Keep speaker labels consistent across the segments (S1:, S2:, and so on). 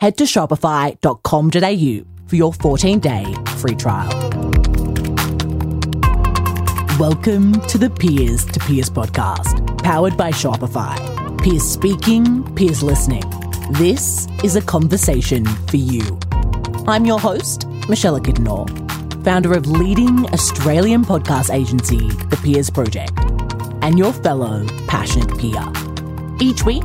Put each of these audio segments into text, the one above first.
S1: head to shopify.com.au for your 14 day free trial. Welcome to the Peers to Peers podcast, powered by Shopify. Peers speaking, peers listening. This is a conversation for you. I'm your host, Michelle Kidnor, founder of leading Australian podcast agency, The Peers Project, and your fellow passionate peer. Each week,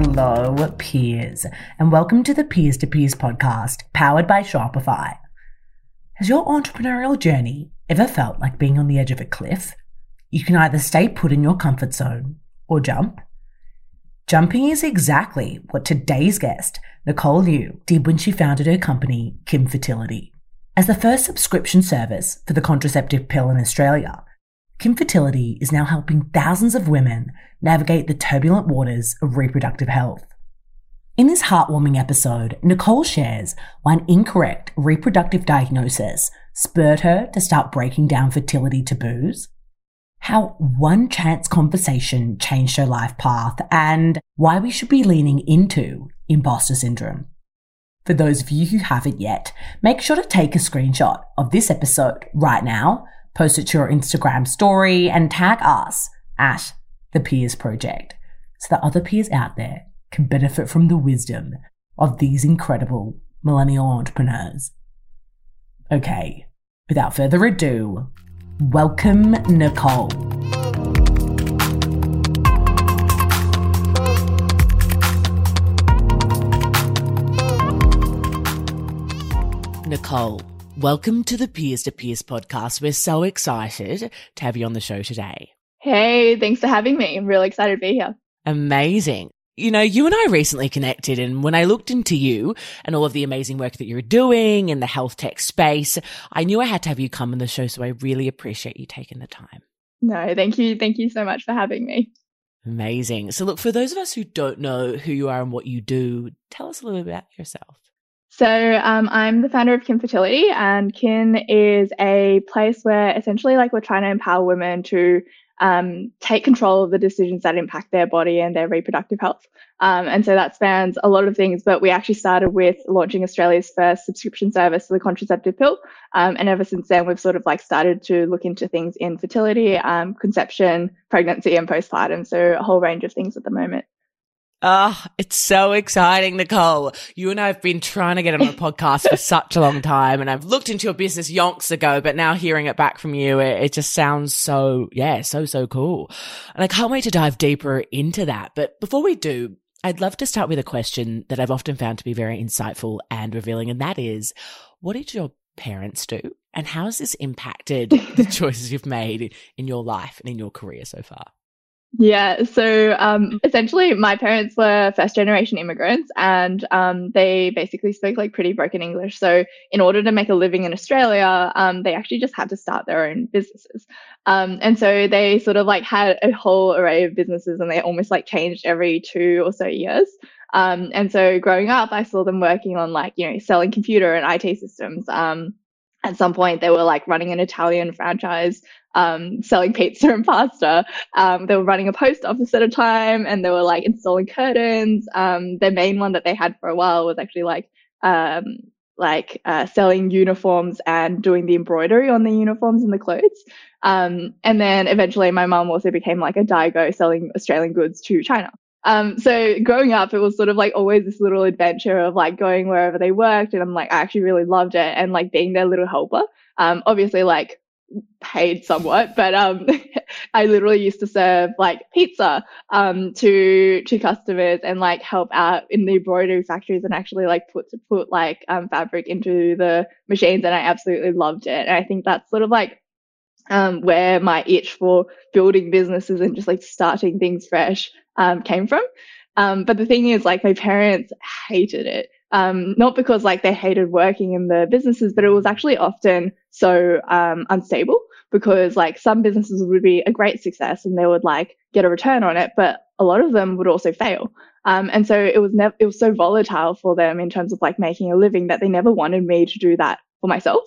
S1: Hello, peers, and welcome to the Peers to Peers podcast, powered by Shopify. Has your entrepreneurial journey ever felt like being on the edge of a cliff? You can either stay put in your comfort zone or jump. Jumping is exactly what today's guest, Nicole Liu, did when she founded her company, Kin Fertility. As the first subscription service for the contraceptive pill in Australia, Kin Fertility is now helping thousands of women navigate the turbulent waters of reproductive health. In this heartwarming episode, Nicole shares why an incorrect reproductive diagnosis spurred her to start breaking down fertility taboos, how one chance conversation changed her life path, and why we should be leaning into imposter syndrome. For those of you who haven't yet, make sure to take a screenshot of this episode right now post it to your Instagram story, and tag us at the Peers Project so that other peers out there can benefit from the wisdom of these incredible millennial entrepreneurs. Okay, without further ado, welcome Nicole. Nicole, Welcome to the Peers to Peers podcast. We're so excited to have you on the show today.
S2: Hey, thanks for having me. I'm really excited to be here.
S1: Amazing. You know, you and I recently connected, and when I looked into you and all of the amazing work that you're doing in the health tech space, I knew I had to have you come on the show. So I really appreciate you taking the time.
S2: No, thank you. Thank you so much for having me.
S1: Amazing. So, look, for those of us who don't know who you are and what you do, tell us a little bit about yourself.
S2: So um, I'm the founder of Kin Fertility, and Kin is a place where essentially, like, we're trying to empower women to um, take control of the decisions that impact their body and their reproductive health. Um, and so that spans a lot of things, but we actually started with launching Australia's first subscription service for the contraceptive pill. Um, and ever since then, we've sort of like started to look into things in fertility, um, conception, pregnancy, and postpartum. So a whole range of things at the moment.
S1: Oh, it's so exciting, Nicole. You and I have been trying to get on a podcast for such a long time, and I've looked into your business yonks ago, but now hearing it back from you, it, it, just sounds so, yeah, so, so cool. And I can't wait to dive deeper into that. But before we do, I'd love to start with a question that I've often found to be very insightful and revealing, and that is, what did your parents do? And how has this impacted the choices you've made in your life and in your career so far?
S2: Yeah, so um, essentially, my parents were first generation immigrants and um, they basically spoke like pretty broken English. So, in order to make a living in Australia, um, they actually just had to start their own businesses. Um, and so, they sort of like had a whole array of businesses and they almost like changed every two or so years. Um, and so, growing up, I saw them working on like, you know, selling computer and IT systems. At some point, they were like running an Italian franchise um, selling pizza and pasta. Um, they were running a post office at a time and they were like installing curtains. Um, the main one that they had for a while was actually like, um, like uh, selling uniforms and doing the embroidery on the uniforms and the clothes. Um, and then eventually my mom also became like a Daigou selling Australian goods to China. Um, so growing up, it was sort of like always this little adventure of like going wherever they worked. And I'm like, I actually really loved it and like being their little helper. Um, obviously like paid somewhat, but um, I literally used to serve like pizza um, to to customers and like help out in the embroidery factories and actually like put to put like um, fabric into the machines, and I absolutely loved it. And I think that's sort of like um, where my itch for building businesses and just like starting things fresh um, came from. Um, but the thing is, like, my parents hated it. Um, not because like they hated working in the businesses, but it was actually often so um, unstable because like some businesses would be a great success and they would like get a return on it, but a lot of them would also fail. Um, and so it was never it was so volatile for them in terms of like making a living that they never wanted me to do that for myself.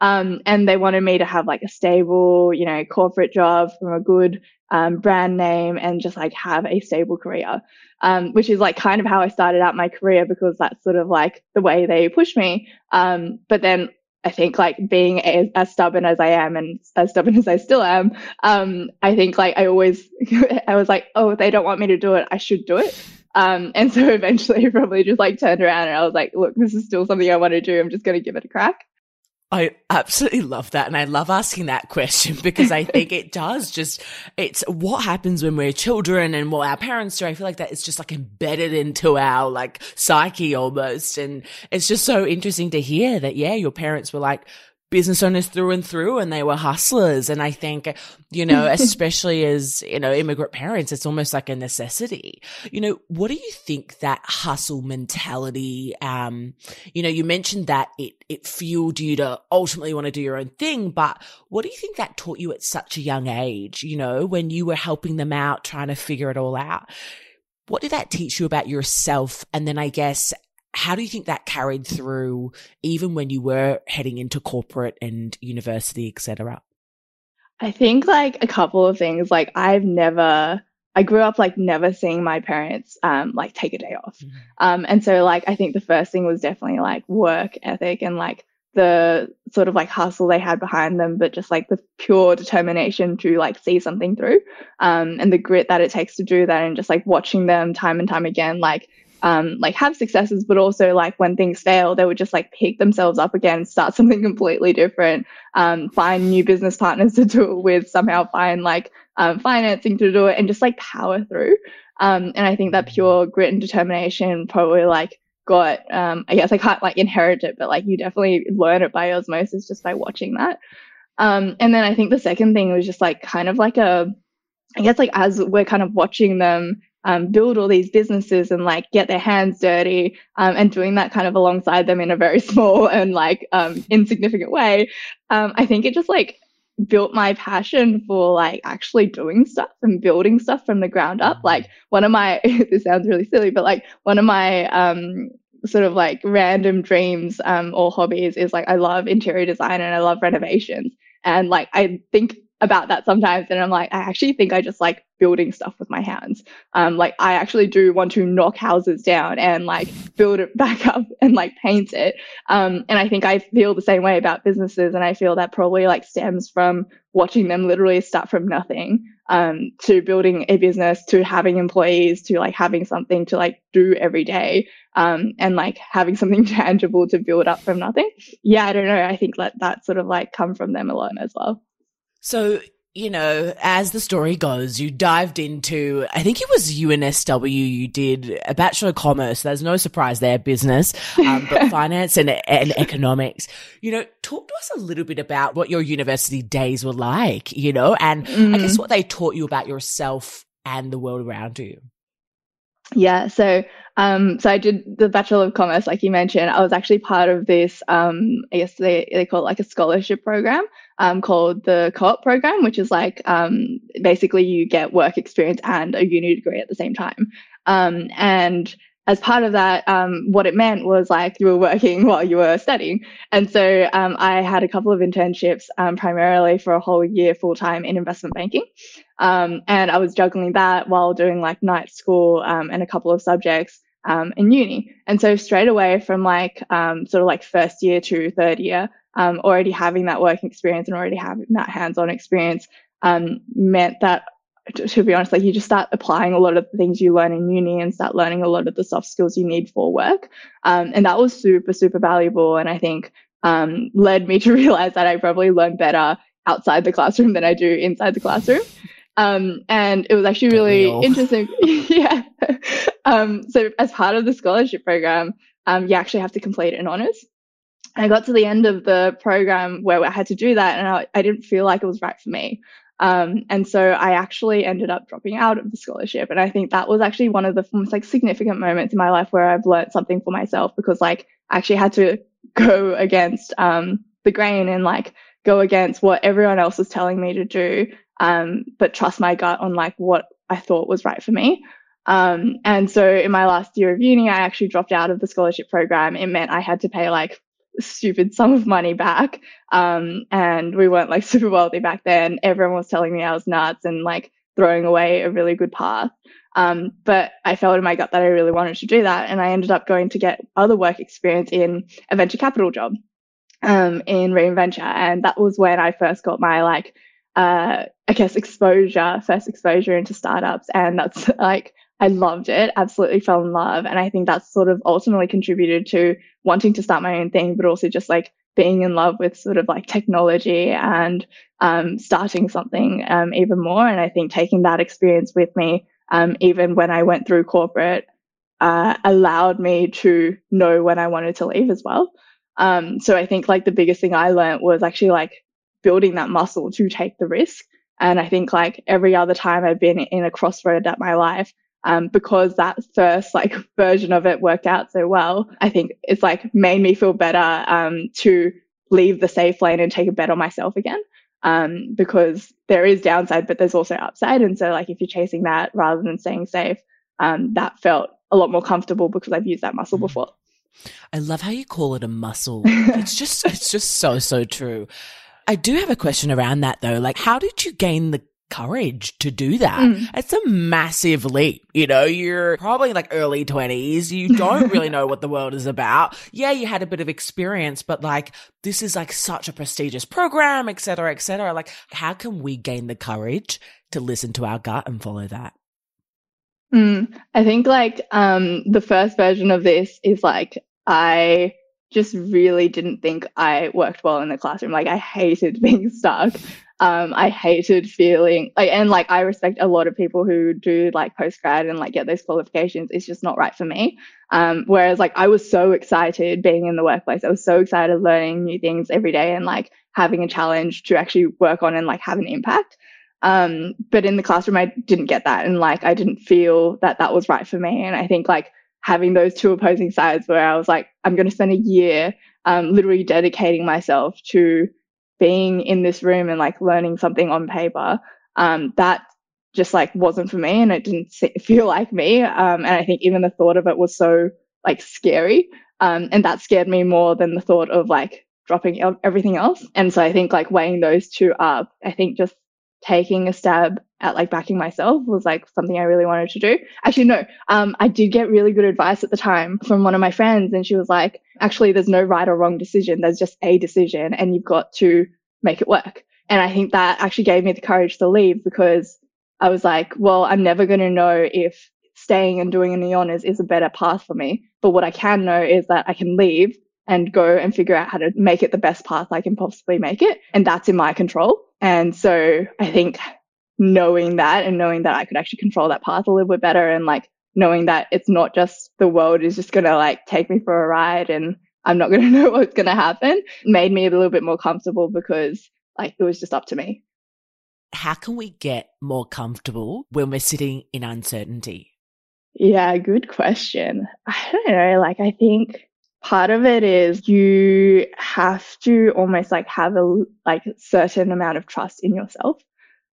S2: Um, and they wanted me to have like a stable, you know, corporate job from a good um, brand name and just like have a stable career, um, which is like kind of how I started out my career because that's sort of like the way they pushed me. Um, but then I think like being as, as, stubborn as I am and as stubborn as I still am, um, I think like I always, I was like, oh, they don't want me to do it. I should do it. Um, and so eventually probably just like turned around and I was like, look, this is still something I want to do. I'm just going to give it a crack.
S1: I absolutely love that. And I love asking that question because I think it does just, it's what happens when we're children and what our parents do. I feel like that is just like embedded into our like psyche almost. And it's just so interesting to hear that, yeah, your parents were like, business owners through and through and they were hustlers. And I think, you know, especially as, you know, immigrant parents, it's almost like a necessity. You know, what do you think that hustle mentality, um, you know, you mentioned that it, it fueled you to ultimately want to do your own thing, but what do you think that taught you at such a young age, you know, when you were helping them out, trying to figure it all out? What did that teach you about yourself? And then I guess how do you think that carried through even when you were heading into corporate and university, etc.?
S2: I think like a couple of things. Like I've never I grew up like never seeing my parents um, like take a day off. Mm-hmm. Um, and so like I think the first thing was definitely like work ethic and like the sort of like hustle they had behind them, but just like the pure determination to like see something through um, and the grit that it takes to do that and just like watching them time and time again like um, like have successes, but also like when things fail, they would just like pick themselves up again, start something completely different, um, find new business partners to do it with, somehow find like um, financing to do it, and just like power through. Um, and I think that pure grit and determination probably like got, um, I guess I can't like inherit it, but like you definitely learn it by osmosis just by watching that. Um, and then I think the second thing was just like kind of like a, I guess like as we're kind of watching them um, build all these businesses and like get their hands dirty um, and doing that kind of alongside them in a very small and like um, insignificant way um, i think it just like built my passion for like actually doing stuff and building stuff from the ground up mm-hmm. like one of my this sounds really silly but like one of my um sort of like random dreams um, or hobbies is like I love interior design and I love renovations. And like I think about that sometimes and I'm like, I actually think I just like building stuff with my hands. Um, like I actually do want to knock houses down and like build it back up and like paint it. Um, and I think I feel the same way about businesses and I feel that probably like stems from watching them literally start from nothing um, to building a business to having employees to like having something to like do every day um, and like having something tangible to build up from nothing. Yeah, I don't know. I think that that sort of like come from them a lot as well.
S1: So, you know, as the story goes, you dived into, I think it was UNSW, you did a Bachelor of Commerce. There's no surprise there, business, um, but finance and, and economics. You know, talk to us a little bit about what your university days were like, you know, and mm. I guess mm. what they taught you about yourself and the world around you.
S2: Yeah, so um, so I did the Bachelor of Commerce, like you mentioned. I was actually part of this, um, I guess they, they call it like a scholarship program um, called the co-op program, which is like um, basically you get work experience and a uni degree at the same time. Um, and as part of that, um, what it meant was like you were working while you were studying. And so um, I had a couple of internships, um, primarily for a whole year full time in investment banking. Um, and I was juggling that while doing like night school um, and a couple of subjects um, in uni. And so straight away from like sort of like first year to third year, already having that working experience and already having that hands on experience meant that to, to, be honest, like you just start applying a lot of the things you learn in uni and start learning a lot of the soft skills you need for work. Um, and that was super, super valuable. And I think um, led me to realize that I probably learn better outside the classroom than I do inside the classroom. Um, and it was actually really interesting. yeah. Um, so as part of the scholarship program, um, you actually have to complete an honors. I got to the end of the program where I had to do that and I, I didn't feel like it was right for me. Um, and so I actually ended up dropping out of the scholarship. And I think that was actually one of the most like significant moments in my life where I've learned something for myself because like I actually had to go against, um, the grain and like go against what everyone else was telling me to do. Um, but trust my gut on like what I thought was right for me. Um, and so in my last year of uni, I actually dropped out of the scholarship program. It meant I had to pay like stupid sum of money back. Um, and we weren't like super wealthy back then. Everyone was telling me I was nuts and like throwing away a really good path. Um, but I felt in my gut that I really wanted to do that. And I ended up going to get other work experience in a venture capital job, um, in Reinventure. And that was when I first got my like, uh, I guess exposure, first exposure into startups. And that's like, I loved it, absolutely fell in love. And I think that's sort of ultimately contributed to wanting to start my own thing, but also just like being in love with sort of like technology and um, starting something um, even more. And I think taking that experience with me, um, even when I went through corporate, uh, allowed me to know when I wanted to leave as well. Um, so I think like the biggest thing I learned was actually like building that muscle to take the risk. And I think like every other time I've been in a crossroad at my life, um, because that first like version of it worked out so well. I think it's like made me feel better um, to leave the safe lane and take a bet on myself again. Um, because there is downside, but there's also upside. And so like if you're chasing that rather than staying safe, um, that felt a lot more comfortable because I've used that muscle mm. before.
S1: I love how you call it a muscle. it's just, it's just so, so true. I do have a question around that though. Like, how did you gain the courage to do that. Mm. It's a massive leap. You know, you're probably like early twenties. You don't really know what the world is about. Yeah, you had a bit of experience, but like this is like such a prestigious program, et cetera, et cetera. Like how can we gain the courage to listen to our gut and follow that?
S2: Mm, I think like, um, the first version of this is like, I just really didn't think I worked well in the classroom. Like I hated being stuck. Um, I hated feeling like, and like I respect a lot of people who do like post grad and like get those qualifications. It's just not right for me. Um, whereas like I was so excited being in the workplace. I was so excited learning new things every day and like having a challenge to actually work on and like have an impact. Um, but in the classroom, I didn't get that. And like, I didn't feel that that was right for me. And I think like having those two opposing sides where I was like, I'm going to spend a year, um, literally dedicating myself to being in this room and like learning something on paper, um, that just like wasn't for me and it didn't feel like me. Um, and I think even the thought of it was so like scary. Um, and that scared me more than the thought of like dropping everything else. And so I think like weighing those two up, I think just taking a stab at like backing myself was like something I really wanted to do. Actually, no, um, I did get really good advice at the time from one of my friends, and she was like, actually, there's no right or wrong decision. There's just a decision, and you've got to make it work. And I think that actually gave me the courage to leave because I was like, well, I'm never going to know if staying and doing the honors is a better path for me. But what I can know is that I can leave and go and figure out how to make it the best path I can possibly make it. And that's in my control. And so I think knowing that and knowing that I could actually control that path a little bit better and like knowing that it's not just the world is just going to like take me for a ride and I'm not going to know what's going to happen made me a little bit more comfortable because like it was just up to me.
S1: How can we get more comfortable when we're sitting in uncertainty?
S2: Yeah, good question. I don't know. Like, I think part of it is you have to almost like have a like certain amount of trust in yourself.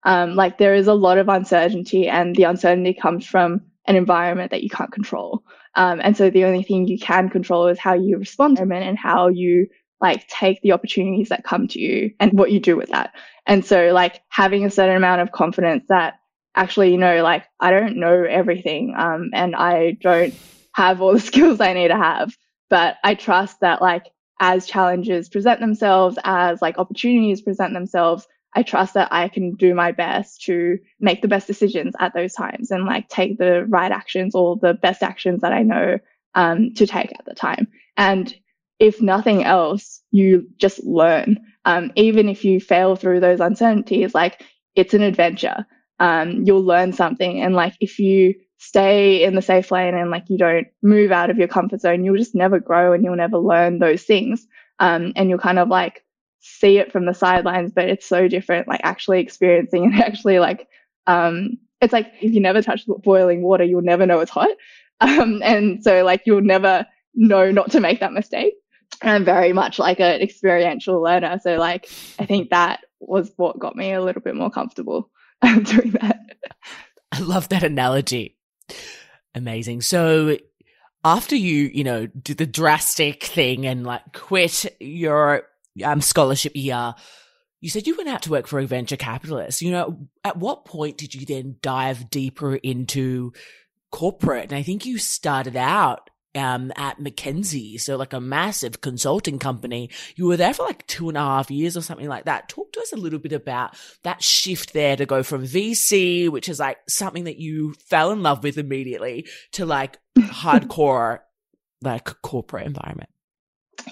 S2: Um, like there is a lot of uncertainty and the uncertainty comes from an environment that you can't control. Um, and so the only thing you can control is how you respond to them and how you like take the opportunities that come to you and what you do with that. And so like having a certain amount of confidence that actually, you know, like I don't know everything. Um, and I don't have all the skills I need to have but I trust that like as challenges present themselves, as like opportunities present themselves, I trust that I can do my best to make the best decisions at those times and like take the right actions or the best actions that I know um, to take at the time. And if nothing else, you just learn. Um, even if you fail through those uncertainties, like it's an adventure. Um, you'll learn something. And like if you stay in the safe lane and like you don't move out of your comfort zone, you'll just never grow and you'll never learn those things. Um, and you'll kind of like see it from the sidelines, but it's so different, like actually experiencing and actually like, um, it's like if you never touch boiling water, you'll never know it's hot. Um, and so like you'll never know not to make that mistake. And I'm very much like an experiential learner. So like I think that was what got me a little bit more comfortable doing that.
S1: I love that analogy. Amazing. So after you, you know, did the drastic thing and like quit your um, scholarship year, you said you went out to work for a venture capitalist. You know, at what point did you then dive deeper into corporate? And I think you started out um, at McKinsey, so like a massive consulting company. You were there for like two and a half years or something like that. Talk to us a little bit about that shift there to go from VC, which is like something that you fell in love with immediately, to like hardcore, like corporate environment.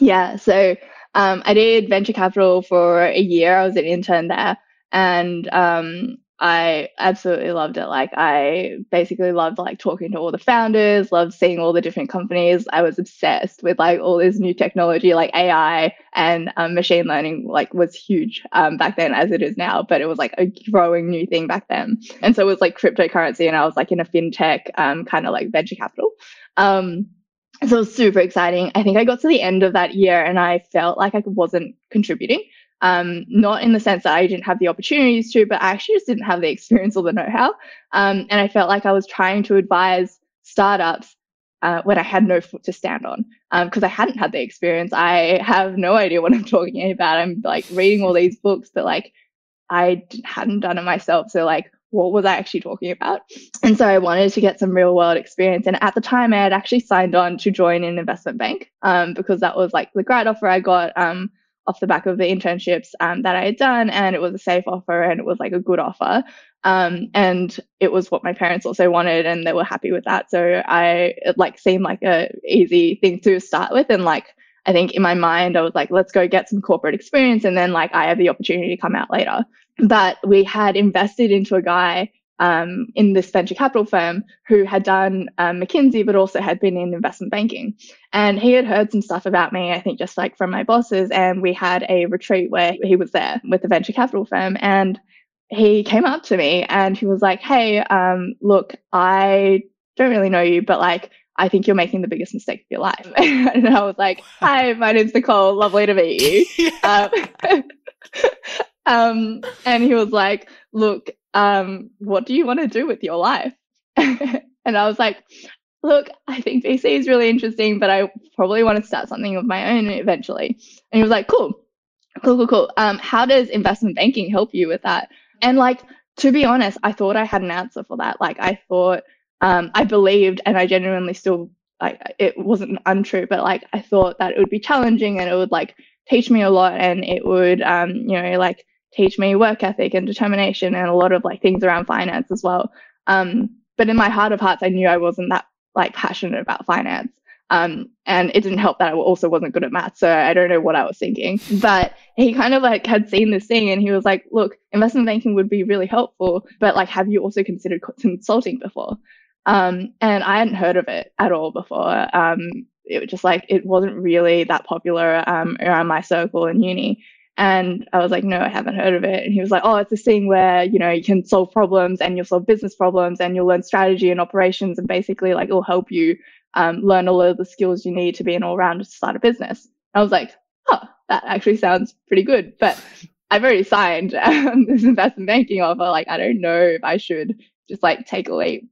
S2: Yeah. So um, I did venture capital for a year. I was an intern there. And um, I absolutely loved it. Like I basically loved like talking to all the founders, loved seeing all the different companies. I was obsessed with like all this new technology, like AI and um, machine learning, like was huge um, back then as it is now, but it was like a growing new thing back then. And so it was like cryptocurrency and I was like in a fintech um, kind of like venture capital. Um, so it was super exciting. I think I got to the end of that year and I felt like I wasn't contributing. Um, not in the sense that I didn't have the opportunities to, but I actually just didn't have the experience or the know-how. Um, and I felt like I was trying to advise startups uh, when I had no foot to stand on because um, I hadn't had the experience. I have no idea what I'm talking about. I'm like reading all these books, but like I hadn't done it myself. So like, what was I actually talking about? And so I wanted to get some real world experience. And at the time, I had actually signed on to join an investment bank um, because that was like the grad offer I got. Um, off the back of the internships um, that I had done, and it was a safe offer and it was like a good offer. Um, and it was what my parents also wanted, and they were happy with that. So I it like seemed like a easy thing to start with, and like I think in my mind I was like, let's go get some corporate experience, and then like I have the opportunity to come out later. But we had invested into a guy um, in this venture capital firm who had done um, McKinsey, but also had been in investment banking. And he had heard some stuff about me, I think, just like from my bosses. And we had a retreat where he was there with the venture capital firm. And he came up to me and he was like, Hey, um, look, I don't really know you, but like, I think you're making the biggest mistake of your life. and I was like, Hi, my name's Nicole. Lovely to meet you. um, and he was like, Look, um, what do you want to do with your life? and I was like, look, I think VC is really interesting, but I probably want to start something of my own eventually. And he was like, cool, cool, cool, cool. Um, how does investment banking help you with that? And like, to be honest, I thought I had an answer for that. Like, I thought, um, I believed, and I genuinely still, like, it wasn't untrue, but like, I thought that it would be challenging and it would like teach me a lot and it would, um, you know, like, teach me work ethic and determination and a lot of like things around finance as well. Um, but in my heart of hearts, I knew I wasn't that like passionate about finance. Um, and it didn't help that I also wasn't good at math. So I don't know what I was thinking, but he kind of like had seen this thing and he was like, look, investment banking would be really helpful, but like, have you also considered consulting before? Um, and I hadn't heard of it at all before. Um, it was just like, it wasn't really that popular, um, around my circle in uni. And I was like, no, I haven't heard of it. And he was like, oh, it's this thing where, you know, you can solve problems and you'll solve business problems and you'll learn strategy and operations and basically like it'll help you um, learn all of the skills you need to be an all rounder to start a business. I was like, oh, that actually sounds pretty good. But I've already signed um, this investment banking offer. Like, I don't know if I should just like take a leap.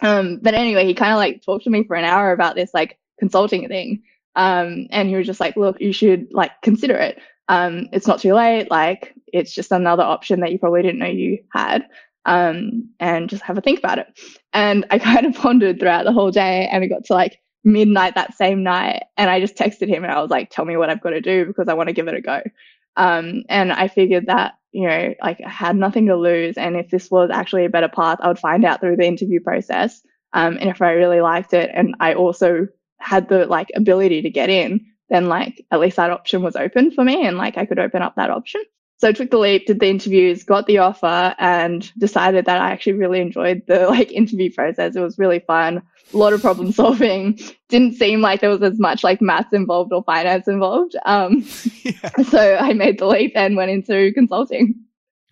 S2: Um, but anyway, he kind of like talked to me for an hour about this like consulting thing. Um, and he was just like, look, you should like consider it um, it's not too late. Like it's just another option that you probably didn't know you had. Um, and just have a think about it. And I kind of pondered throughout the whole day and it got to like midnight that same night. And I just texted him and I was like, tell me what I've got to do because I want to give it a go. Um, and I figured that you know, like I had nothing to lose. And if this was actually a better path, I would find out through the interview process. Um, and if I really liked it and I also had the like ability to get in, then like at least that option was open for me and like I could open up that option. So I took the leap, did the interviews, got the offer and decided that I actually really enjoyed the like interview process. It was really fun. A lot of problem solving. Didn't seem like there was as much like maths involved or finance involved. Um, yeah. so I made the leap and went into consulting.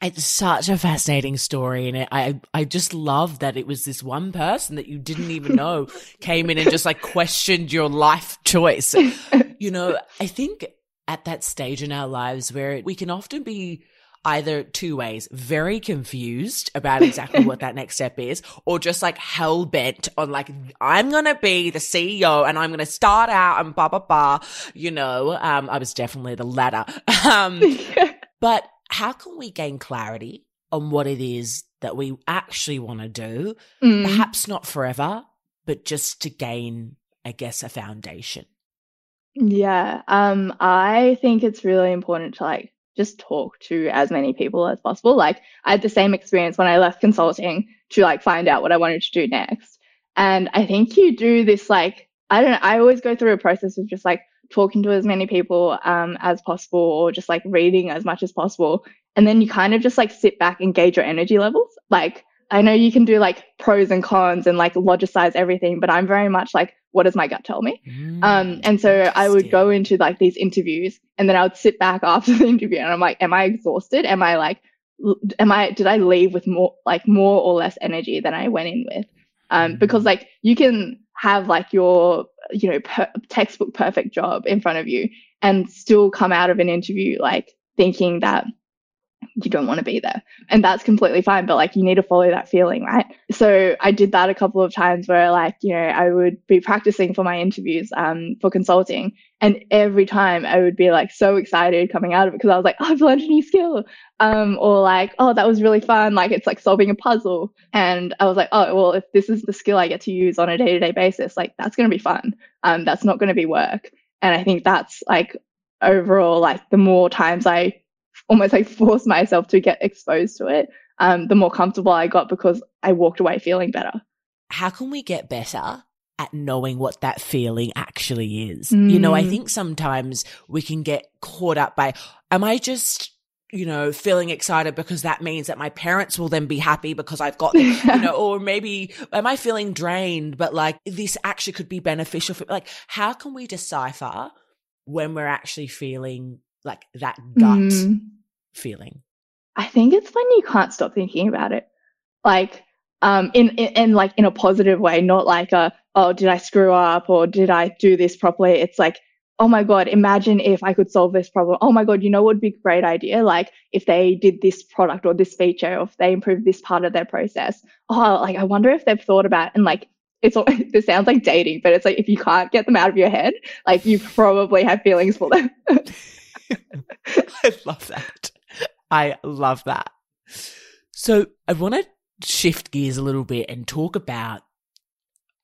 S1: It's such a fascinating story, and I I just love that it was this one person that you didn't even know came in and just like questioned your life choice. You know, I think at that stage in our lives where we can often be either two ways very confused about exactly what that next step is or just like hell bent on like i'm gonna be the ceo and i'm gonna start out and blah blah blah you know um i was definitely the latter. Um but how can we gain clarity on what it is that we actually want to do? Mm. perhaps not forever but just to gain i guess a foundation
S2: yeah, um, I think it's really important to like just talk to as many people as possible. Like I had the same experience when I left consulting to like find out what I wanted to do next. And I think you do this like I don't know, I always go through a process of just like talking to as many people um, as possible or just like reading as much as possible. And then you kind of just like sit back and gauge your energy levels. Like I know you can do like pros and cons and like logicize everything, but I'm very much like, what does my gut tell me? Mm, um, and so I would go into like these interviews and then I would sit back after the interview and I'm like, am I exhausted? Am I like, am I, did I leave with more, like more or less energy than I went in with? Um, mm. because like you can have like your, you know, per- textbook perfect job in front of you and still come out of an interview like thinking that you don't want to be there. And that's completely fine. But like, you need to follow that feeling, right? So I did that a couple of times where like, you know, I would be practicing for my interviews, um, for consulting. And every time I would be like so excited coming out of it because I was like, oh, I've learned a new skill. Um, or like, oh, that was really fun. Like, it's like solving a puzzle. And I was like, oh, well, if this is the skill I get to use on a day to day basis, like, that's going to be fun. Um, that's not going to be work. And I think that's like overall, like, the more times I almost like force myself to get exposed to it, um, the more comfortable I got because I walked away feeling better.
S1: How can we get better at knowing what that feeling actually is? Mm. You know, I mm. think sometimes we can get caught up by, am I just you know, feeling excited because that means that my parents will then be happy because I've got, you know, or maybe am I feeling drained, but like this actually could be beneficial for, like, how can we decipher when we're actually feeling like that gut mm feeling?
S2: I think it's when you can't stop thinking about it. Like, um, in, in, in like in a positive way, not like a, oh, did I screw up or did I do this properly? It's like, oh my God, imagine if I could solve this problem. Oh my God, you know what would be a great idea? Like if they did this product or this feature, or if they improved this part of their process. Oh, like I wonder if they've thought about and like it's all, this sounds like dating, but it's like if you can't get them out of your head, like you probably have feelings for them.
S1: I love that. I love that. So I want to shift gears a little bit and talk about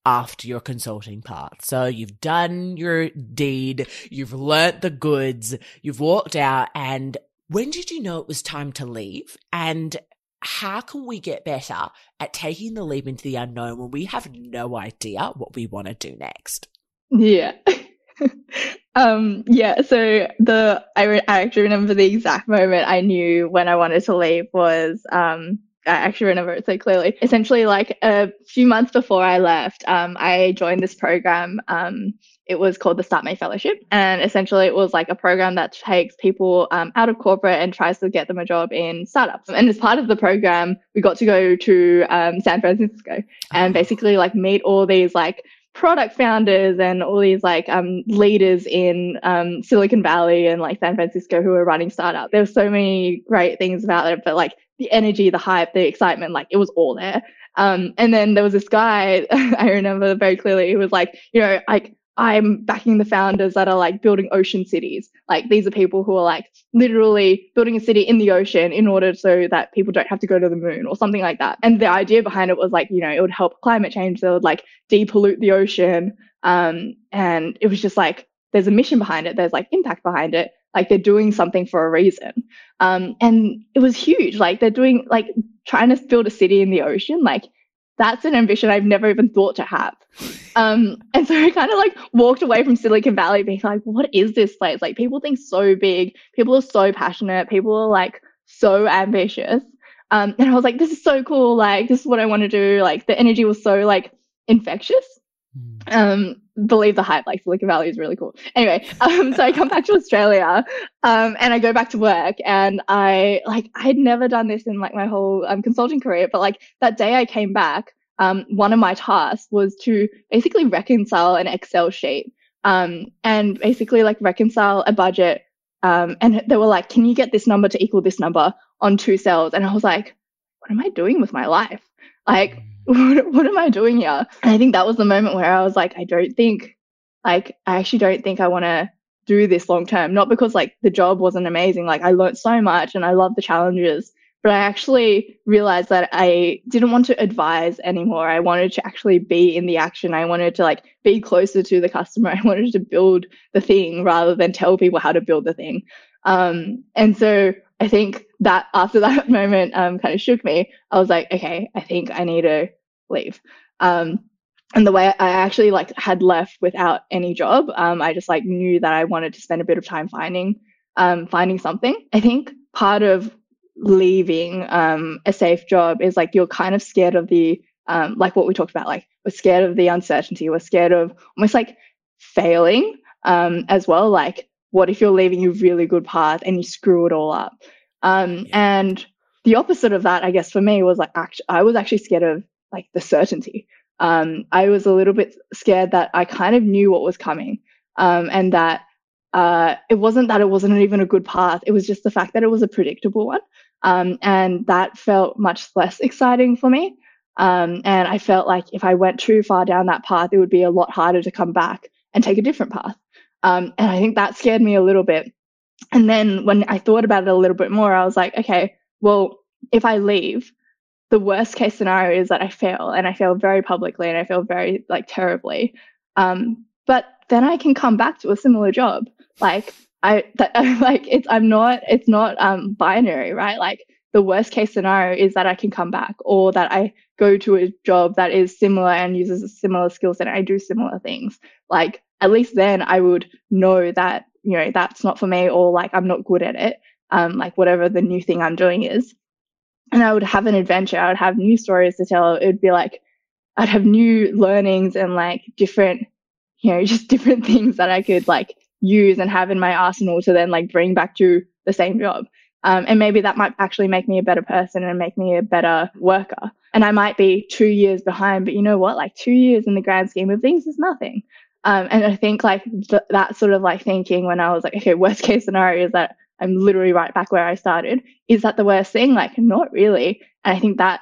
S1: after your consulting part. So you've done your deed, you've learnt the goods, you've walked out and when did you know it was time to leave? And how can we get better at taking the leap into the unknown when we have no idea what we want to do next?
S2: Yeah. um, yeah, so the I, re- I actually remember the exact moment I knew when I wanted to leave was um, I actually remember it so clearly. Essentially, like a few months before I left, um, I joined this program. Um, it was called the Startmate Fellowship, and essentially it was like a program that takes people um, out of corporate and tries to get them a job in startups. And as part of the program, we got to go to um, San Francisco and basically like meet all these like product founders and all these like um, leaders in um, Silicon Valley and like San Francisco who were running startups. There's so many great things about it, but like the energy, the hype, the excitement, like it was all there. Um, and then there was this guy I remember very clearly. He was like, you know, like I'm backing the founders that are like building ocean cities. Like these are people who are like literally building a city in the ocean in order so that people don't have to go to the moon or something like that. And the idea behind it was like, you know, it would help climate change. They would like depollute the ocean. Um, and it was just like, there's a mission behind it, there's like impact behind it, like they're doing something for a reason. Um, and it was huge. Like they're doing like trying to build a city in the ocean. Like that's an ambition I've never even thought to have. Um, and so I kind of like walked away from Silicon Valley being like, what is this place? Like people think so big, people are so passionate, people are like so ambitious. Um, and I was like, this is so cool. Like, this is what I want to do. Like, the energy was so like infectious. Hmm. Um, believe the hype. Like, Silicon Valley is really cool. Anyway, um, so I come back to Australia, um, and I go back to work, and I like I had never done this in like my whole um consulting career, but like that day I came back, um, one of my tasks was to basically reconcile an Excel sheet, um, and basically like reconcile a budget. Um, and they were like, "Can you get this number to equal this number?" on two cells. And I was like, what am I doing with my life? Like, what, what am I doing here? And I think that was the moment where I was like, I don't think, like, I actually don't think I want to do this long term. Not because like the job wasn't amazing. Like, I learned so much and I love the challenges. But I actually realized that I didn't want to advise anymore. I wanted to actually be in the action. I wanted to like be closer to the customer. I wanted to build the thing rather than tell people how to build the thing. Um, and so I think that after that moment um, kind of shook me. I was like, okay, I think I need to leave. Um, and the way I actually like had left without any job, um, I just like knew that I wanted to spend a bit of time finding um, finding something. I think part of leaving um, a safe job is like you're kind of scared of the um, like what we talked about, like we're scared of the uncertainty, we're scared of almost like failing as well. Like, what if you're leaving a really good path and you screw it all up? Um, and the opposite of that, I guess, for me was like, act- I was actually scared of like the certainty. Um, I was a little bit scared that I kind of knew what was coming, um, and that uh, it wasn't that it wasn't even a good path. It was just the fact that it was a predictable one, um, and that felt much less exciting for me. Um, and I felt like if I went too far down that path, it would be a lot harder to come back and take a different path. Um, and I think that scared me a little bit. And then when I thought about it a little bit more, I was like, okay, well, if I leave, the worst case scenario is that I fail and I fail very publicly and I fail very like terribly. Um, but then I can come back to a similar job. Like I that like it's I'm not it's not um binary, right? Like the worst case scenario is that I can come back or that I go to a job that is similar and uses a similar skill set and I do similar things. Like at least then I would know that you know, that's not for me or like I'm not good at it. Um, like whatever the new thing I'm doing is. And I would have an adventure. I would have new stories to tell. It would be like, I'd have new learnings and like different, you know, just different things that I could like use and have in my arsenal to then like bring back to the same job. Um, and maybe that might actually make me a better person and make me a better worker. And I might be two years behind, but you know what? Like two years in the grand scheme of things is nothing. Um, and I think like th- that sort of like thinking when I was like, okay, worst case scenario is that I'm literally right back where I started. Is that the worst thing? Like, not really. And I think that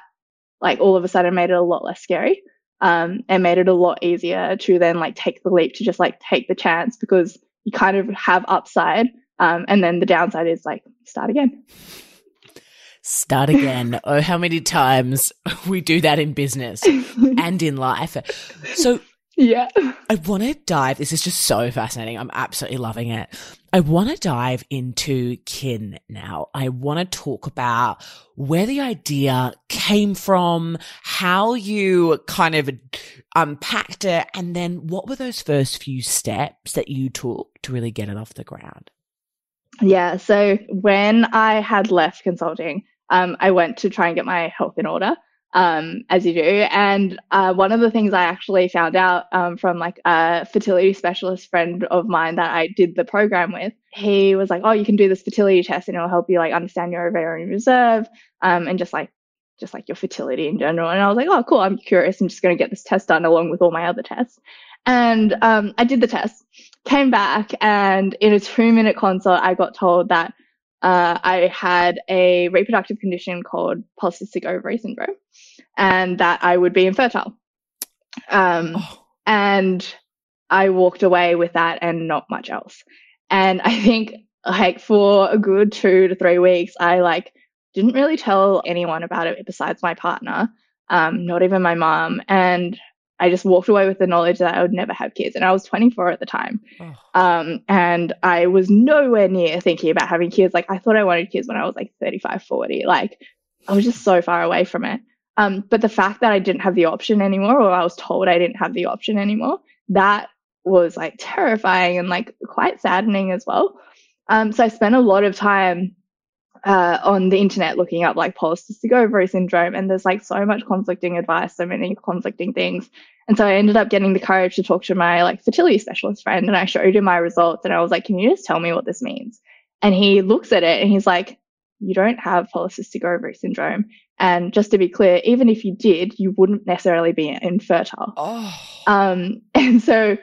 S2: like all of a sudden made it a lot less scary. Um, and made it a lot easier to then like take the leap to just like take the chance because you kind of have upside. Um, and then the downside is like start again.
S1: Start again. oh, how many times we do that in business and in life. So
S2: yeah.
S1: I want to dive. This is just so fascinating. I'm absolutely loving it. I want to dive into kin now. I want to talk about where the idea came from, how you kind of unpacked it, and then what were those first few steps that you took to really get it off the ground?
S2: Yeah. So when I had left consulting, um, I went to try and get my health in order um, as you do. And uh, one of the things I actually found out um, from like a fertility specialist friend of mine that I did the program with, he was like, "Oh, you can do this fertility test, and it'll help you like understand your ovarian reserve um, and just like just like your fertility in general." And I was like, "Oh, cool! I'm curious. I'm just going to get this test done along with all my other tests." And um, I did the test, came back, and in a two minute consult, I got told that uh, I had a reproductive condition called polycystic ovary syndrome, and that I would be infertile. Um, oh. And I walked away with that and not much else. And I think like for a good two to three weeks, I like didn't really tell anyone about it besides my partner, um, not even my mom. And I just walked away with the knowledge that I would never have kids. And I was 24 at the time. Oh. Um, and I was nowhere near thinking about having kids. Like I thought I wanted kids when I was like 35, 40. Like I was just so far away from it. Um, but the fact that I didn't have the option anymore, or I was told I didn't have the option anymore, that was like terrifying and like quite saddening as well. Um, so I spent a lot of time uh, on the internet looking up like polycystic ovary syndrome, and there's like so much conflicting advice, so many conflicting things. And so I ended up getting the courage to talk to my like fertility specialist friend, and I showed him my results, and I was like, "Can you just tell me what this means?" And he looks at it and he's like, "You don't have polycystic ovary syndrome." And just to be clear, even if you did, you wouldn't necessarily be infertile.
S3: Oh.
S2: Um, and so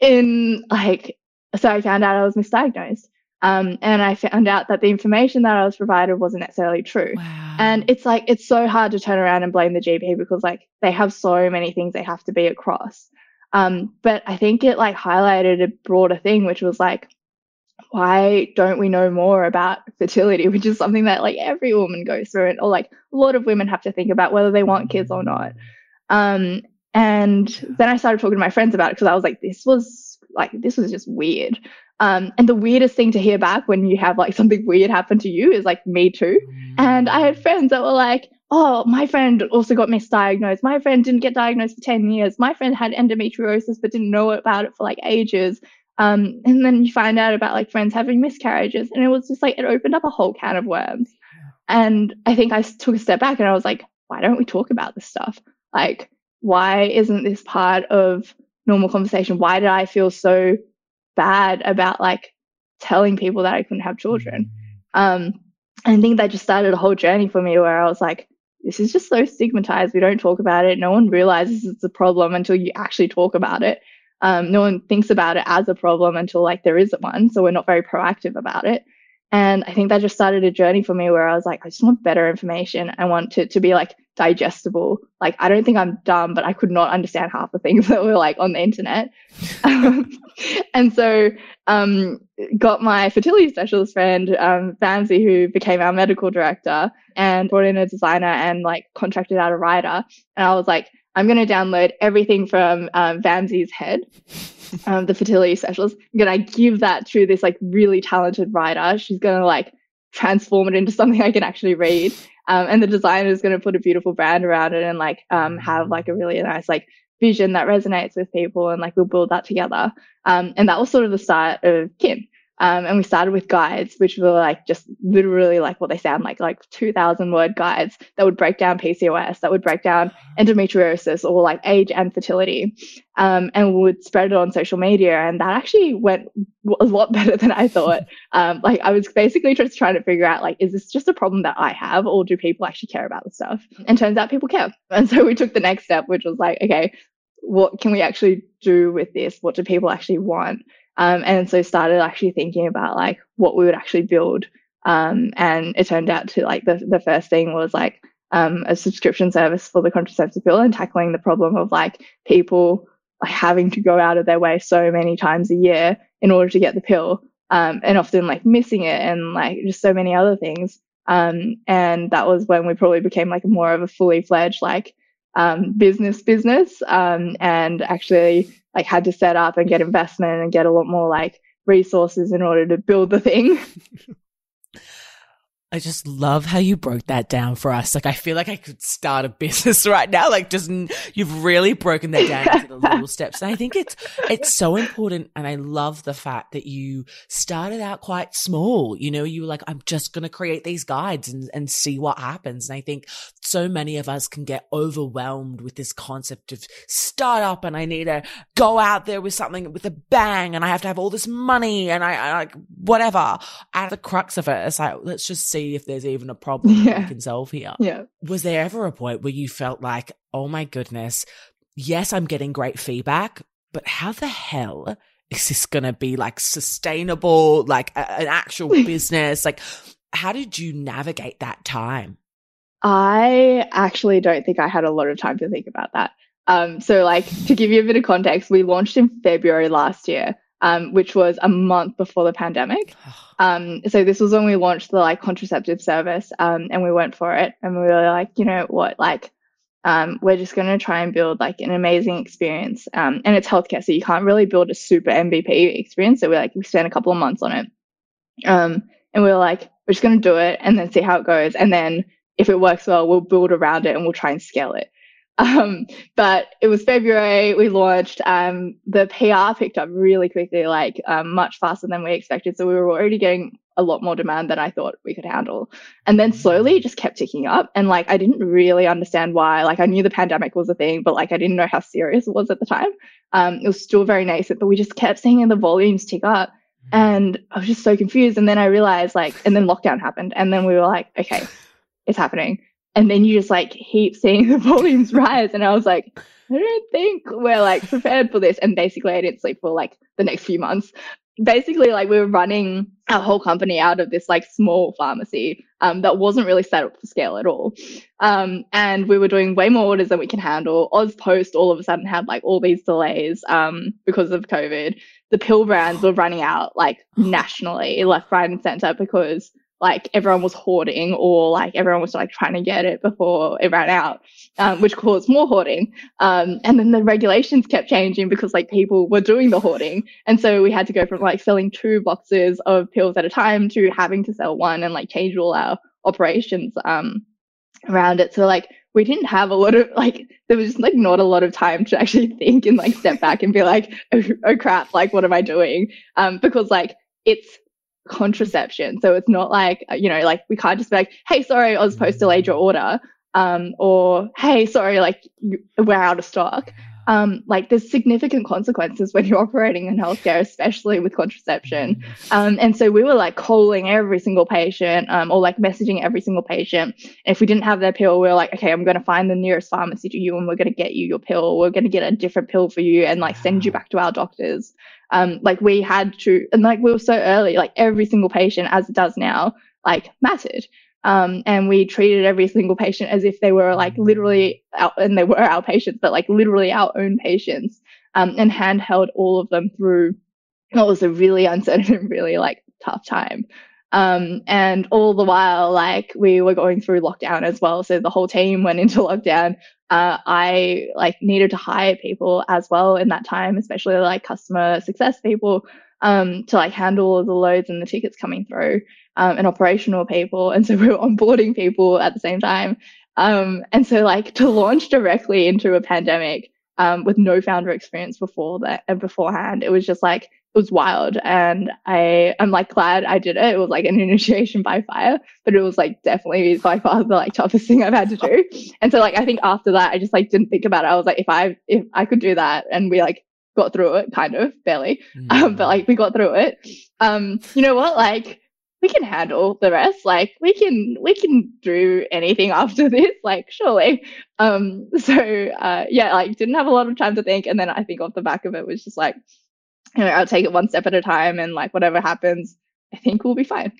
S2: in like, so I found out I was misdiagnosed. Um, and I found out that the information that I was provided wasn't necessarily true.
S3: Wow.
S2: And it's like, it's so hard to turn around and blame the GP because like they have so many things they have to be across. Um, but I think it like highlighted a broader thing, which was like, why don't we know more about fertility, which is something that like every woman goes through, and, or like a lot of women have to think about whether they want kids or not. Um, and then I started talking to my friends about it because I was like, this was like, this was just weird. Um, and the weirdest thing to hear back when you have like something weird happen to you is like, me too. And I had friends that were like, oh, my friend also got misdiagnosed. My friend didn't get diagnosed for 10 years. My friend had endometriosis but didn't know about it for like ages. Um, and then you find out about like friends having miscarriages. And it was just like, it opened up a whole can of worms. And I think I took a step back and I was like, why don't we talk about this stuff? Like, why isn't this part of normal conversation? Why did I feel so bad about like telling people that I couldn't have children? Um, I think that just started a whole journey for me where I was like, this is just so stigmatized. We don't talk about it. No one realizes it's a problem until you actually talk about it. Um, no one thinks about it as a problem until like there isn't one. So we're not very proactive about it. And I think that just started a journey for me where I was like, I just want better information. I want it to be like digestible. Like, I don't think I'm dumb, but I could not understand half the things that were like on the internet. Um, and so, um, got my fertility specialist friend, um, Vamsy, who became our medical director and brought in a designer and like contracted out a writer. And I was like, I'm going to download everything from um, Vamsy's head, um, the fertility specialist. I'm going to give that to this like really talented writer. She's going to like transform it into something I can actually read. Um, and the designer is going to put a beautiful brand around it and like um, have like a really nice like vision that resonates with people and like we'll build that together. Um, and that was sort of the start of Kin. Um, and we started with guides, which were like just literally like what they sound like, like 2000 word guides that would break down PCOS, that would break down endometriosis or like age and fertility. Um, and we would spread it on social media. And that actually went a lot better than I thought. Um, like I was basically just trying to figure out like, is this just a problem that I have or do people actually care about the stuff? And turns out people care. And so we took the next step, which was like, okay, what can we actually do with this? What do people actually want? Um, and so started actually thinking about like what we would actually build. Um, and it turned out to like the, the first thing was like um, a subscription service for the contraceptive pill and tackling the problem of like people like having to go out of their way so many times a year in order to get the pill. Um, and often like missing it and like just so many other things. Um, and that was when we probably became like more of a fully fledged like um, business business and actually like had to set up and get investment and get a lot more like resources in order to build the thing.
S3: I just love how you broke that down for us. Like, I feel like I could start a business right now. Like, just you've really broken that down into the little steps. And I think it's, it's so important. And I love the fact that you started out quite small. You know, you were like, I'm just going to create these guides and, and see what happens. And I think so many of us can get overwhelmed with this concept of start up and I need to go out there with something with a bang and I have to have all this money and I, I like whatever. At the crux of it, it's like, let's just see if there's even a problem yeah. we can solve here.
S2: Yeah.
S3: Was there ever a point where you felt like, oh my goodness, yes, I'm getting great feedback, but how the hell is this going to be like sustainable, like a, an actual business? Like, how did you navigate that time?
S2: I actually don't think I had a lot of time to think about that. Um, so, like, to give you a bit of context, we launched in February last year um, which was a month before the pandemic. Um, so this was when we launched the like contraceptive service, um, and we went for it, and we were like, you know what, like um, we're just going to try and build like an amazing experience. Um, and it's healthcare, so you can't really build a super MVP experience. So we like we spent a couple of months on it, um, and we are like, we're just going to do it and then see how it goes, and then if it works well, we'll build around it and we'll try and scale it. Um, but it was February, we launched. Um, the PR picked up really quickly, like um, much faster than we expected. So we were already getting a lot more demand than I thought we could handle. And then slowly it just kept ticking up. And like, I didn't really understand why. Like, I knew the pandemic was a thing, but like, I didn't know how serious it was at the time. Um, it was still very nascent, but we just kept seeing the volumes tick up. And I was just so confused. And then I realized, like, and then lockdown happened. And then we were like, okay, it's happening. And then you just like keep seeing the volumes rise. And I was like, I don't think we're like prepared for this. And basically, I didn't sleep for like the next few months basically like we were running our whole company out of this like small pharmacy um, that wasn't really set up for scale at all. Um, and we were doing way more orders than we can handle. Oz Post all of a sudden had like all these delays um, because of COVID. The pill brands were running out like nationally, left, right, and center because like everyone was hoarding or like everyone was like trying to get it before it ran out, um, which caused more hoarding. Um, and then the regulations kept changing because like people were doing the hoarding. And so we had to go from like selling two boxes of pills at a time to having to sell one and like change all our operations, um, around it. So like we didn't have a lot of like there was just, like not a lot of time to actually think and like step back and be like oh, oh crap like what am i doing um because like it's contraception. So it's not like, uh, you know, like we can't just be like, hey, sorry, I was supposed to delayed your order. Um, or hey, sorry, like we're out of stock. Um, like there's significant consequences when you're operating in healthcare, especially with contraception. Um, and so we were like calling every single patient, um, or like messaging every single patient. And if we didn't have their pill, we are like, okay, I'm going to find the nearest pharmacy to you and we're going to get you your pill. We're going to get a different pill for you and like send you back to our doctors um, like we had to, and like we were so early, like every single patient, as it does now, like mattered. Um, and we treated every single patient as if they were like literally and they were our patients, but like literally our own patients, um, and handheld all of them through what was a really uncertain and really like tough time. Um, and all the while, like we were going through lockdown as well. So the whole team went into lockdown uh, I like needed to hire people as well in that time, especially like customer success people, um, to like handle the loads and the tickets coming through, um, and operational people. And so we were onboarding people at the same time. Um, and so like to launch directly into a pandemic, um, with no founder experience before that and beforehand, it was just like, it was wild and I I'm like glad I did it. It was like an initiation by fire, but it was like definitely by far the like toughest thing I've had to do. And so like I think after that I just like didn't think about it. I was like if I if I could do that and we like got through it kind of barely. Mm. Um, but like we got through it. Um you know what like we can handle the rest like we can we can do anything after this like surely um so uh yeah like didn't have a lot of time to think and then i think off the back of it was just like you know, I'll take it one step at a time and like whatever happens, I think we'll be fine.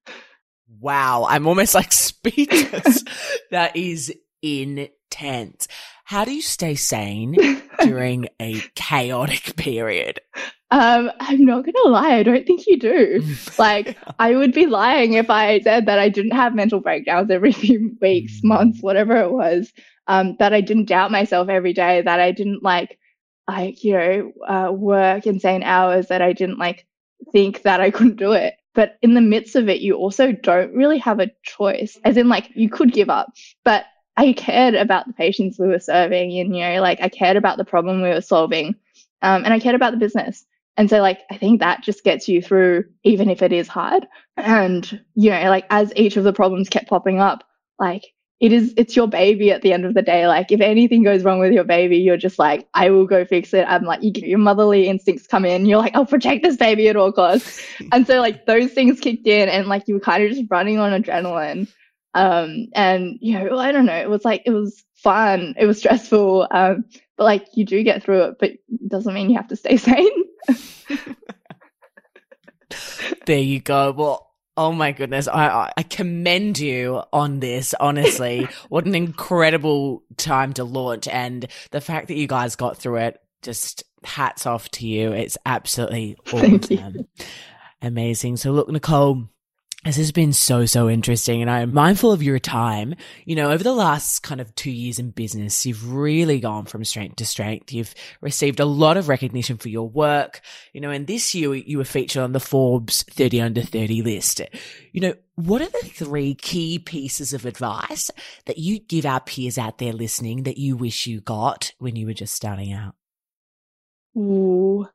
S3: wow. I'm almost like speechless. that is intense. How do you stay sane during a chaotic period?
S2: Um, I'm not gonna lie, I don't think you do. like, I would be lying if I said that I didn't have mental breakdowns every few weeks, mm. months, whatever it was. Um, that I didn't doubt myself every day, that I didn't like like, you know, uh, work insane hours that I didn't like think that I couldn't do it. But in the midst of it, you also don't really have a choice, as in, like, you could give up. But I cared about the patients we were serving, and, you know, like, I cared about the problem we were solving, um, and I cared about the business. And so, like, I think that just gets you through, even if it is hard. And, you know, like, as each of the problems kept popping up, like, it is it's your baby at the end of the day. Like if anything goes wrong with your baby you're just like i will go fix it. I'm like you, get your motherly instincts come in. You're like i'll protect this baby at all costs. And so like those things kicked in and like you were kind of just running on adrenaline. Um and you know i don't know. It was like it was fun. It was stressful. Um but like you do get through it but it doesn't mean you have to stay sane.
S3: There you go. Well Oh my goodness. I, I commend you on this, honestly. what an incredible time to launch. And the fact that you guys got through it, just hats off to you. It's absolutely awesome. Amazing. So look, Nicole, This has been so, so interesting. And I'm mindful of your time. You know, over the last kind of two years in business, you've really gone from strength to strength. You've received a lot of recognition for your work. You know, and this year you were featured on the Forbes 30 under 30 list. You know, what are the three key pieces of advice that you give our peers out there listening that you wish you got when you were just starting out?
S2: Ooh,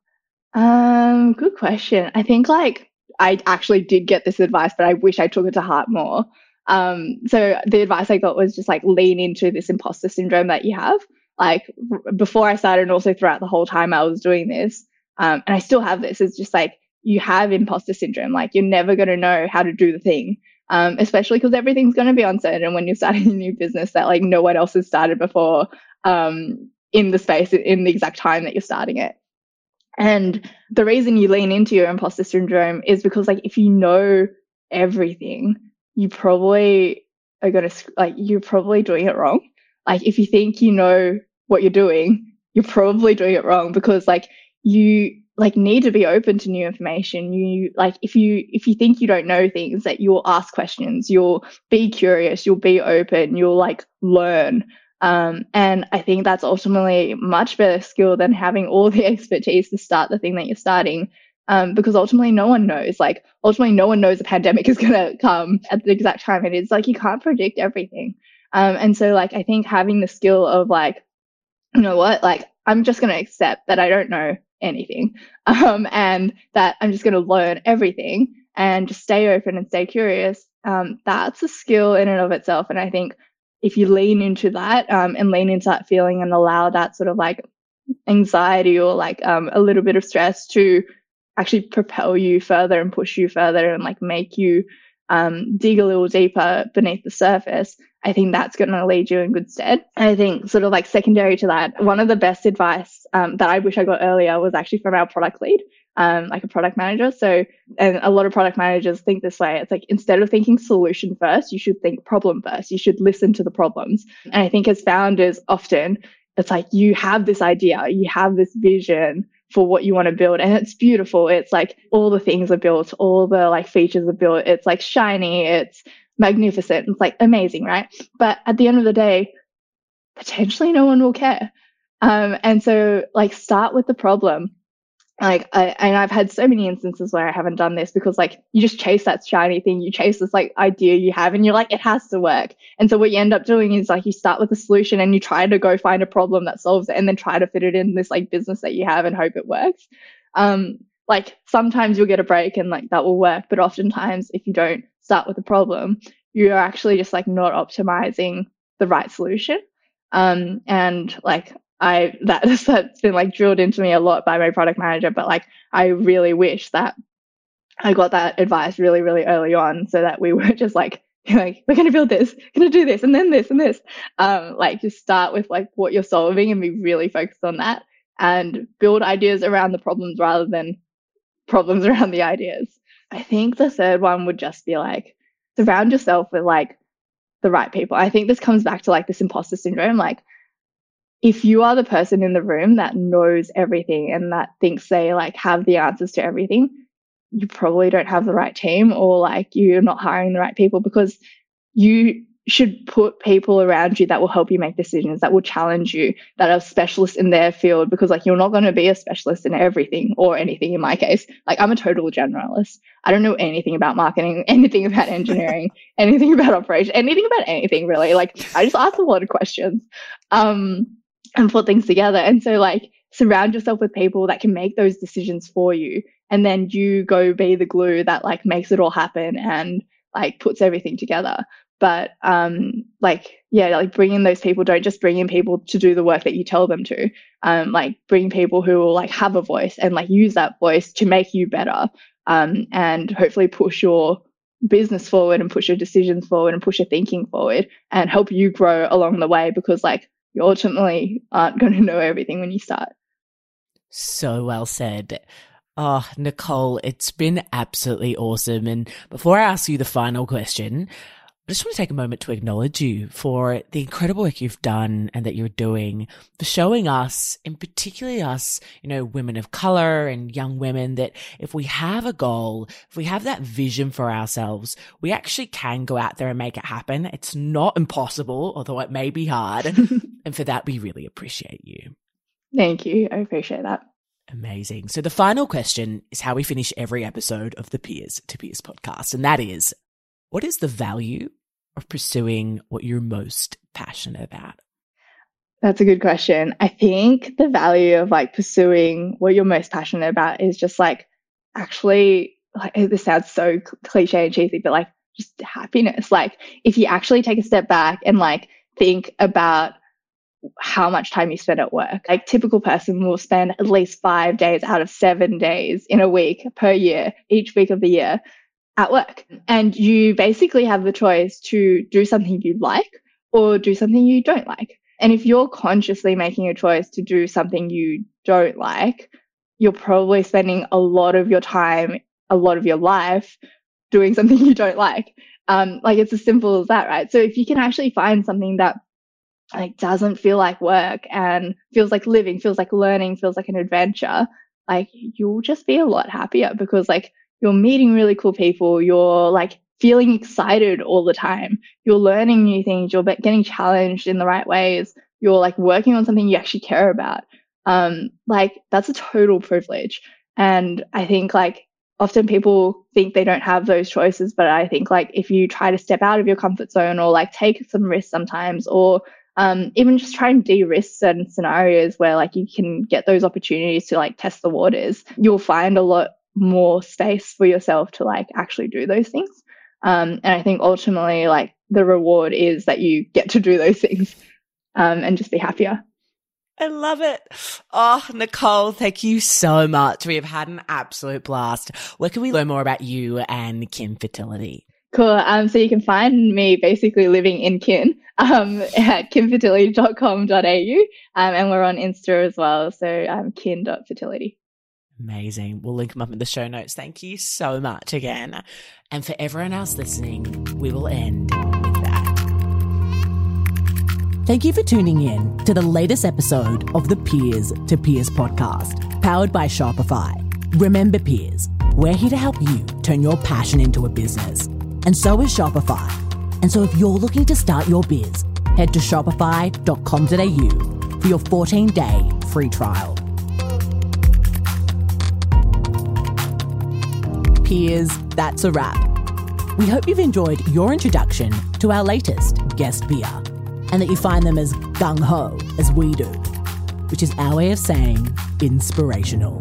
S2: um, good question. I think like I actually did get this advice, but I wish I took it to heart more. Um, so the advice I got was just like lean into this imposter syndrome that you have. Like r- before I started, and also throughout the whole time I was doing this, um, and I still have this. It's just like you have imposter syndrome. Like you're never going to know how to do the thing, um, especially because everything's going to be uncertain when you're starting a new business that like no one else has started before um, in the space in the exact time that you're starting it. And the reason you lean into your imposter syndrome is because like if you know everything, you probably are going to like you're probably doing it wrong. Like if you think you know what you're doing, you're probably doing it wrong because like you like need to be open to new information. You like if you if you think you don't know things that you'll ask questions, you'll be curious, you'll be open, you'll like learn. Um, and I think that's ultimately much better skill than having all the expertise to start the thing that you're starting. Um, because ultimately no one knows. Like ultimately no one knows a pandemic is gonna come at the exact time it is. Like you can't predict everything. Um, and so like I think having the skill of like, you know what, like I'm just gonna accept that I don't know anything, um, and that I'm just gonna learn everything and just stay open and stay curious. Um, that's a skill in and of itself. And I think if you lean into that um, and lean into that feeling and allow that sort of like anxiety or like um, a little bit of stress to actually propel you further and push you further and like make you um, dig a little deeper beneath the surface, I think that's going to lead you in good stead. I think sort of like secondary to that, one of the best advice um, that I wish I got earlier was actually from our product lead um, like a product manager. So, and a lot of product managers think this way. It's like instead of thinking solution first, you should think problem first. You should listen to the problems. And I think as founders, often it's like you have this idea, you have this vision for what you want to build, and it's beautiful. It's like all the things are built, all the like features are built. It's like shiny, it's magnificent, it's like amazing, right? But at the end of the day, potentially no one will care. Um, and so like start with the problem like I, and I've had so many instances where I haven't done this because like you just chase that shiny thing, you chase this like idea you have and you're like, it has to work. And so what you end up doing is like you start with a solution and you try to go find a problem that solves it and then try to fit it in this like business that you have and hope it works. Um, like sometimes you'll get a break and like that will work, but oftentimes if you don't start with a problem, you're actually just like not optimizing the right solution. Um, and like I that that's been like drilled into me a lot by my product manager, but like I really wish that I got that advice really, really early on so that we were just like, like, we're gonna build this, gonna do this, and then this and this. Um, like just start with like what you're solving and be really focused on that and build ideas around the problems rather than problems around the ideas. I think the third one would just be like surround yourself with like the right people. I think this comes back to like this imposter syndrome. Like if you are the person in the room that knows everything and that thinks they like have the answers to everything, you probably don't have the right team or like you're not hiring the right people because you should put people around you that will help you make decisions, that will challenge you, that are specialists in their field because like you're not going to be a specialist in everything or anything in my case. Like I'm a total generalist. I don't know anything about marketing, anything about engineering, anything about operation, anything about anything really. Like I just ask a lot of questions. Um, and put things together. And so like surround yourself with people that can make those decisions for you. And then you go be the glue that like makes it all happen and like puts everything together. But um like yeah, like bring in those people. Don't just bring in people to do the work that you tell them to. Um like bring people who will like have a voice and like use that voice to make you better. Um and hopefully push your business forward and push your decisions forward and push your thinking forward and help you grow along the way because like you ultimately aren't going to know everything when you start.
S3: So well said. Oh, Nicole, it's been absolutely awesome. And before I ask you the final question,
S1: I just want to take a moment to acknowledge you for the incredible work you've done and that you're doing for showing us, in particularly us, you know, women of color and young women that if we have a goal, if we have that vision for ourselves, we actually can go out there and make it happen. It's not impossible, although it may be hard. and for that, we really appreciate you.
S2: Thank you. I appreciate that.
S1: Amazing. So the final question is how we finish every episode of the Peers to Peers podcast. And that is, what is the value of pursuing what you're most passionate about?
S2: That's a good question. I think the value of like pursuing what you're most passionate about is just like actually like this sounds so cliche and cheesy, but like just happiness. Like if you actually take a step back and like think about how much time you spend at work. Like typical person will spend at least five days out of seven days in a week per year, each week of the year at work. And you basically have the choice to do something you like or do something you don't like. And if you're consciously making a choice to do something you don't like, you're probably spending a lot of your time, a lot of your life doing something you don't like. Um, like it's as simple as that, right? So if you can actually find something that like doesn't feel like work and feels like living, feels like learning, feels like an adventure, like you'll just be a lot happier because like you're meeting really cool people, you're like feeling excited all the time, you're learning new things, you're getting challenged in the right ways, you're like working on something you actually care about. Um, like that's a total privilege. And I think like often people think they don't have those choices, but I think like if you try to step out of your comfort zone or like take some risks sometimes or um, even just try and de-risk certain scenarios where like you can get those opportunities to like test the waters, you'll find a lot more space for yourself to like actually do those things. Um, and I think ultimately like the reward is that you get to do those things um, and just be happier.
S1: I love it. Oh, Nicole, thank you so much. We have had an absolute blast. Where can we learn more about you and Kin Fertility?
S2: Cool. Um, so you can find me basically living in kin um, at kinfertility.com.au. Um, and we're on Insta as well. So um, kin.fertility.
S1: Amazing. We'll link them up in the show notes. Thank you so much again. And for everyone else listening, we will end with that. Thank you for tuning in to the latest episode of the Peers to Peers podcast, powered by Shopify. Remember, peers, we're here to help you turn your passion into a business and so is Shopify. And so if you're looking to start your biz, head to shopify.com.au for your 14 day free trial. Peers, that's a wrap. We hope you've enjoyed your introduction to our latest guest beer and that you find them as gung ho as we do, which is our way of saying inspirational.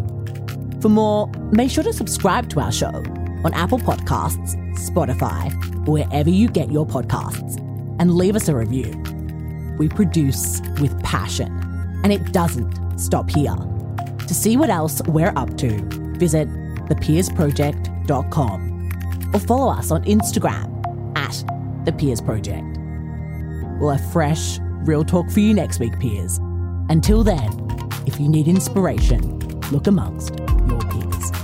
S1: For more, make sure to subscribe to our show on Apple Podcasts, Spotify, wherever you get your podcasts, and leave us a review. We produce with passion, and it doesn't stop here. To see what else we're up to, visit thepeersproject.com or follow us on Instagram at the Peers Project. We'll have fresh, real talk for you next week, peers. Until then, if you need inspiration, look amongst your peers.